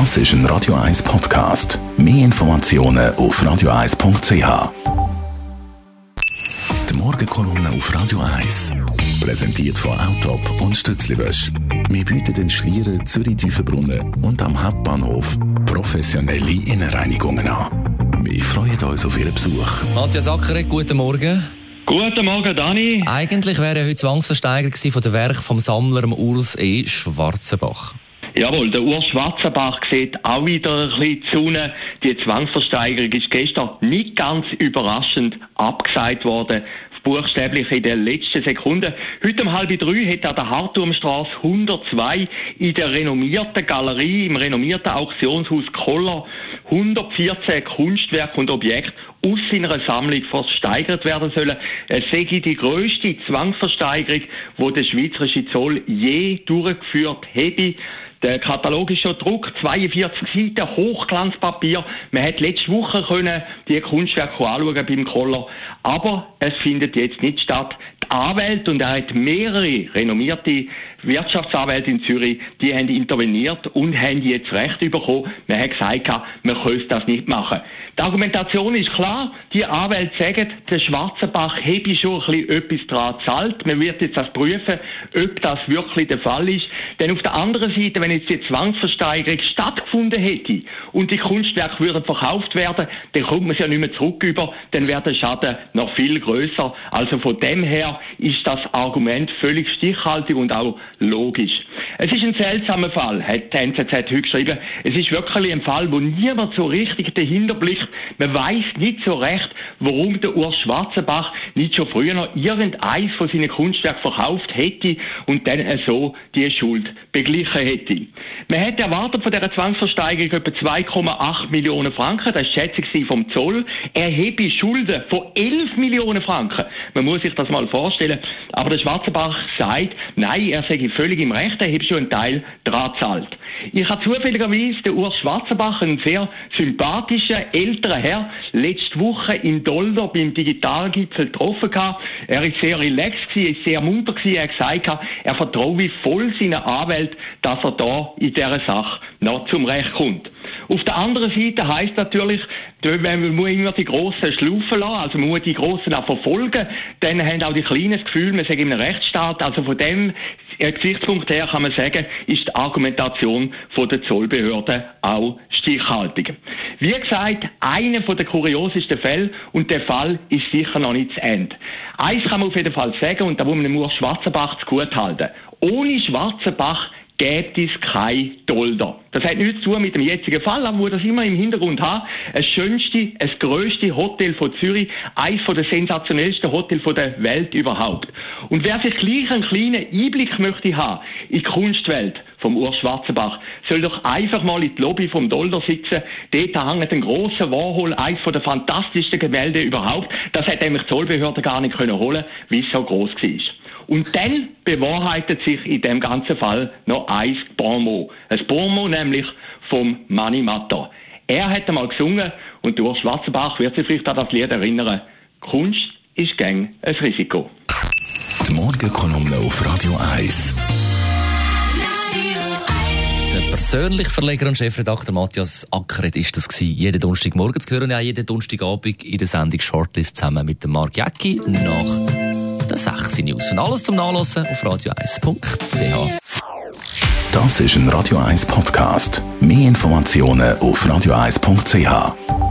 Das ist ein Radio 1 Podcast. Mehr Informationen auf radio1.ch. Die Morgenkolumne auf Radio 1. Präsentiert von Autop und Stützliwösch. Wir bieten den Schlieren Zürich-Tüfenbrunnen und am Hauptbahnhof professionelle Innenreinigungen an. Wir freuen uns auf Ihren Besuch. Matthias Ackeret, guten Morgen. Guten Morgen, Dani. Eigentlich wäre er heute Zwangsversteiger gewesen von der Werk vom Sammler Urs E. Schwarzenbach. Jawohl, der Urs Schwarzenbach sieht auch wieder ein bisschen die Sonne. Die Zwangsversteigerung ist gestern nicht ganz überraschend abgesagt worden buchstäblich in der letzten Sekunde. Heute um halb drei hat an der Harturmstraße 102 in der renommierten Galerie, im renommierten Auktionshaus Koller 114 Kunstwerke und Objekte aus seiner Sammlung versteigert werden sollen. Es sei die grösste Zwangsversteigerung, die der schweizerische Zoll je durchgeführt hätte. Der Katalog ist schon gedruckt, 42 Seiten, Hochglanzpapier. Man hat letzte Woche können die Kunstwerke anschauen beim Koller. Aber es findet jetzt nicht statt. Die Anwälte, und er hat mehrere renommierte Wirtschaftsanwälte in Zürich, die haben interveniert und haben jetzt Recht bekommen. Man hat gesagt, man könnte das nicht machen. Die Argumentation ist klar. Die Anwälte sagen, der Schwarzenbach habe schon ein bisschen etwas daran gezahlt. Man wird jetzt das prüfen, ob das wirklich der Fall ist. Denn auf der anderen Seite, wenn jetzt die Zwangsversteigerung stattgefunden hätte und die Kunstwerke würden verkauft werden, dann kommt man sie ja nicht mehr zurück über, dann wäre der Schaden noch viel größer. Also von dem her ist das Argument völlig stichhaltig und auch logisch. Es ist ein seltsamer Fall, hat die NZZ heute geschrieben. Es ist wirklich ein Fall, wo niemand so richtig dahinter blickt. Man weiß nicht so recht, warum der Urs Schwarzenbach nicht schon früher noch irgendeins von seinen Kunstwerken verkauft hätte und dann so die Schuld beglichen hätte. Man hätte erwartet von dieser Zwangsversteigerung etwa 2,8 Millionen Franken. Das ist Schätzung vom Zoll. Er hebe Schulden von 11 Millionen Franken. Man muss sich das mal vorstellen. Aber der Schwarzenbach sagt, nein, er sei völlig im Recht, er schon einen Teil dran gezahlt. Ich habe zufälligerweise den Urs Schwarzenbach, einen sehr sympathischen, älteren Herr, letzte Woche in Dolder beim Digitalgipfel getroffen gehabt. Er ist sehr relaxed gewesen, ist sehr munter gewesen. Er hat gesagt, er vertraue voll seinen Anwälten, dass er da in dieser Sache noch zum Recht kommt. Auf der anderen Seite heißt natürlich, man muss immer die Grossen schlaufen lassen, also man muss die Grossen auch verfolgen, dann haben auch die Kleinen das Gefühl, man sei in Rechtsstaat, also von dem Gesichtspunkt her kann man sagen, ist die Argumentation von der Zollbehörde auch stichhaltig. Wie gesagt, einer der kuriosesten Fälle und der Fall ist sicher noch nicht zu Ende. Eins kann man auf jeden Fall sagen und da muss man Urs Schwarzenbach zu gut halten. Ohne Schwarzenbach gibt es kein Dolder. Das hat nichts zu tun mit dem jetzigen Fall, aber wo das immer im Hintergrund haben. Das schönste, das grösste Hotel von Zürich, eines der sensationellsten Hotels der Welt überhaupt. Und wer sich gleich einen kleinen Einblick möchte haben in die Kunstwelt vom Urs Schwarzenbach, soll doch einfach mal in die Lobby vom Dolder sitzen. Dort hängt ein grosser Warhol, eines der fantastischsten Gemälde überhaupt. Das hat nämlich die Zollbehörde gar nicht können holen, wie es so groß war. Und dann bewahrheitet sich in dem ganzen Fall noch ein Bonmot. Ein Bonmot nämlich vom Mani Matter. Er hat einmal gesungen und durch Schwarzenbach wird sich vielleicht an das Lied erinnern. Kunst ist gäng ein Risiko. Die Morgenkolumne auf Radio 1. Der persönliche Verleger und Chefredakteur Matthias Ackeret ist das gewesen. Jeden Donnerstagmorgen zu hören, auch jeden Donnerstagabend in der Sendung Shortlist zusammen mit dem Mark Jäcki nach den 6 News. Und alles zum Nachlesen auf radio1.ch. Das ist ein Radio 1 Podcast. Mehr Informationen auf radio1.ch.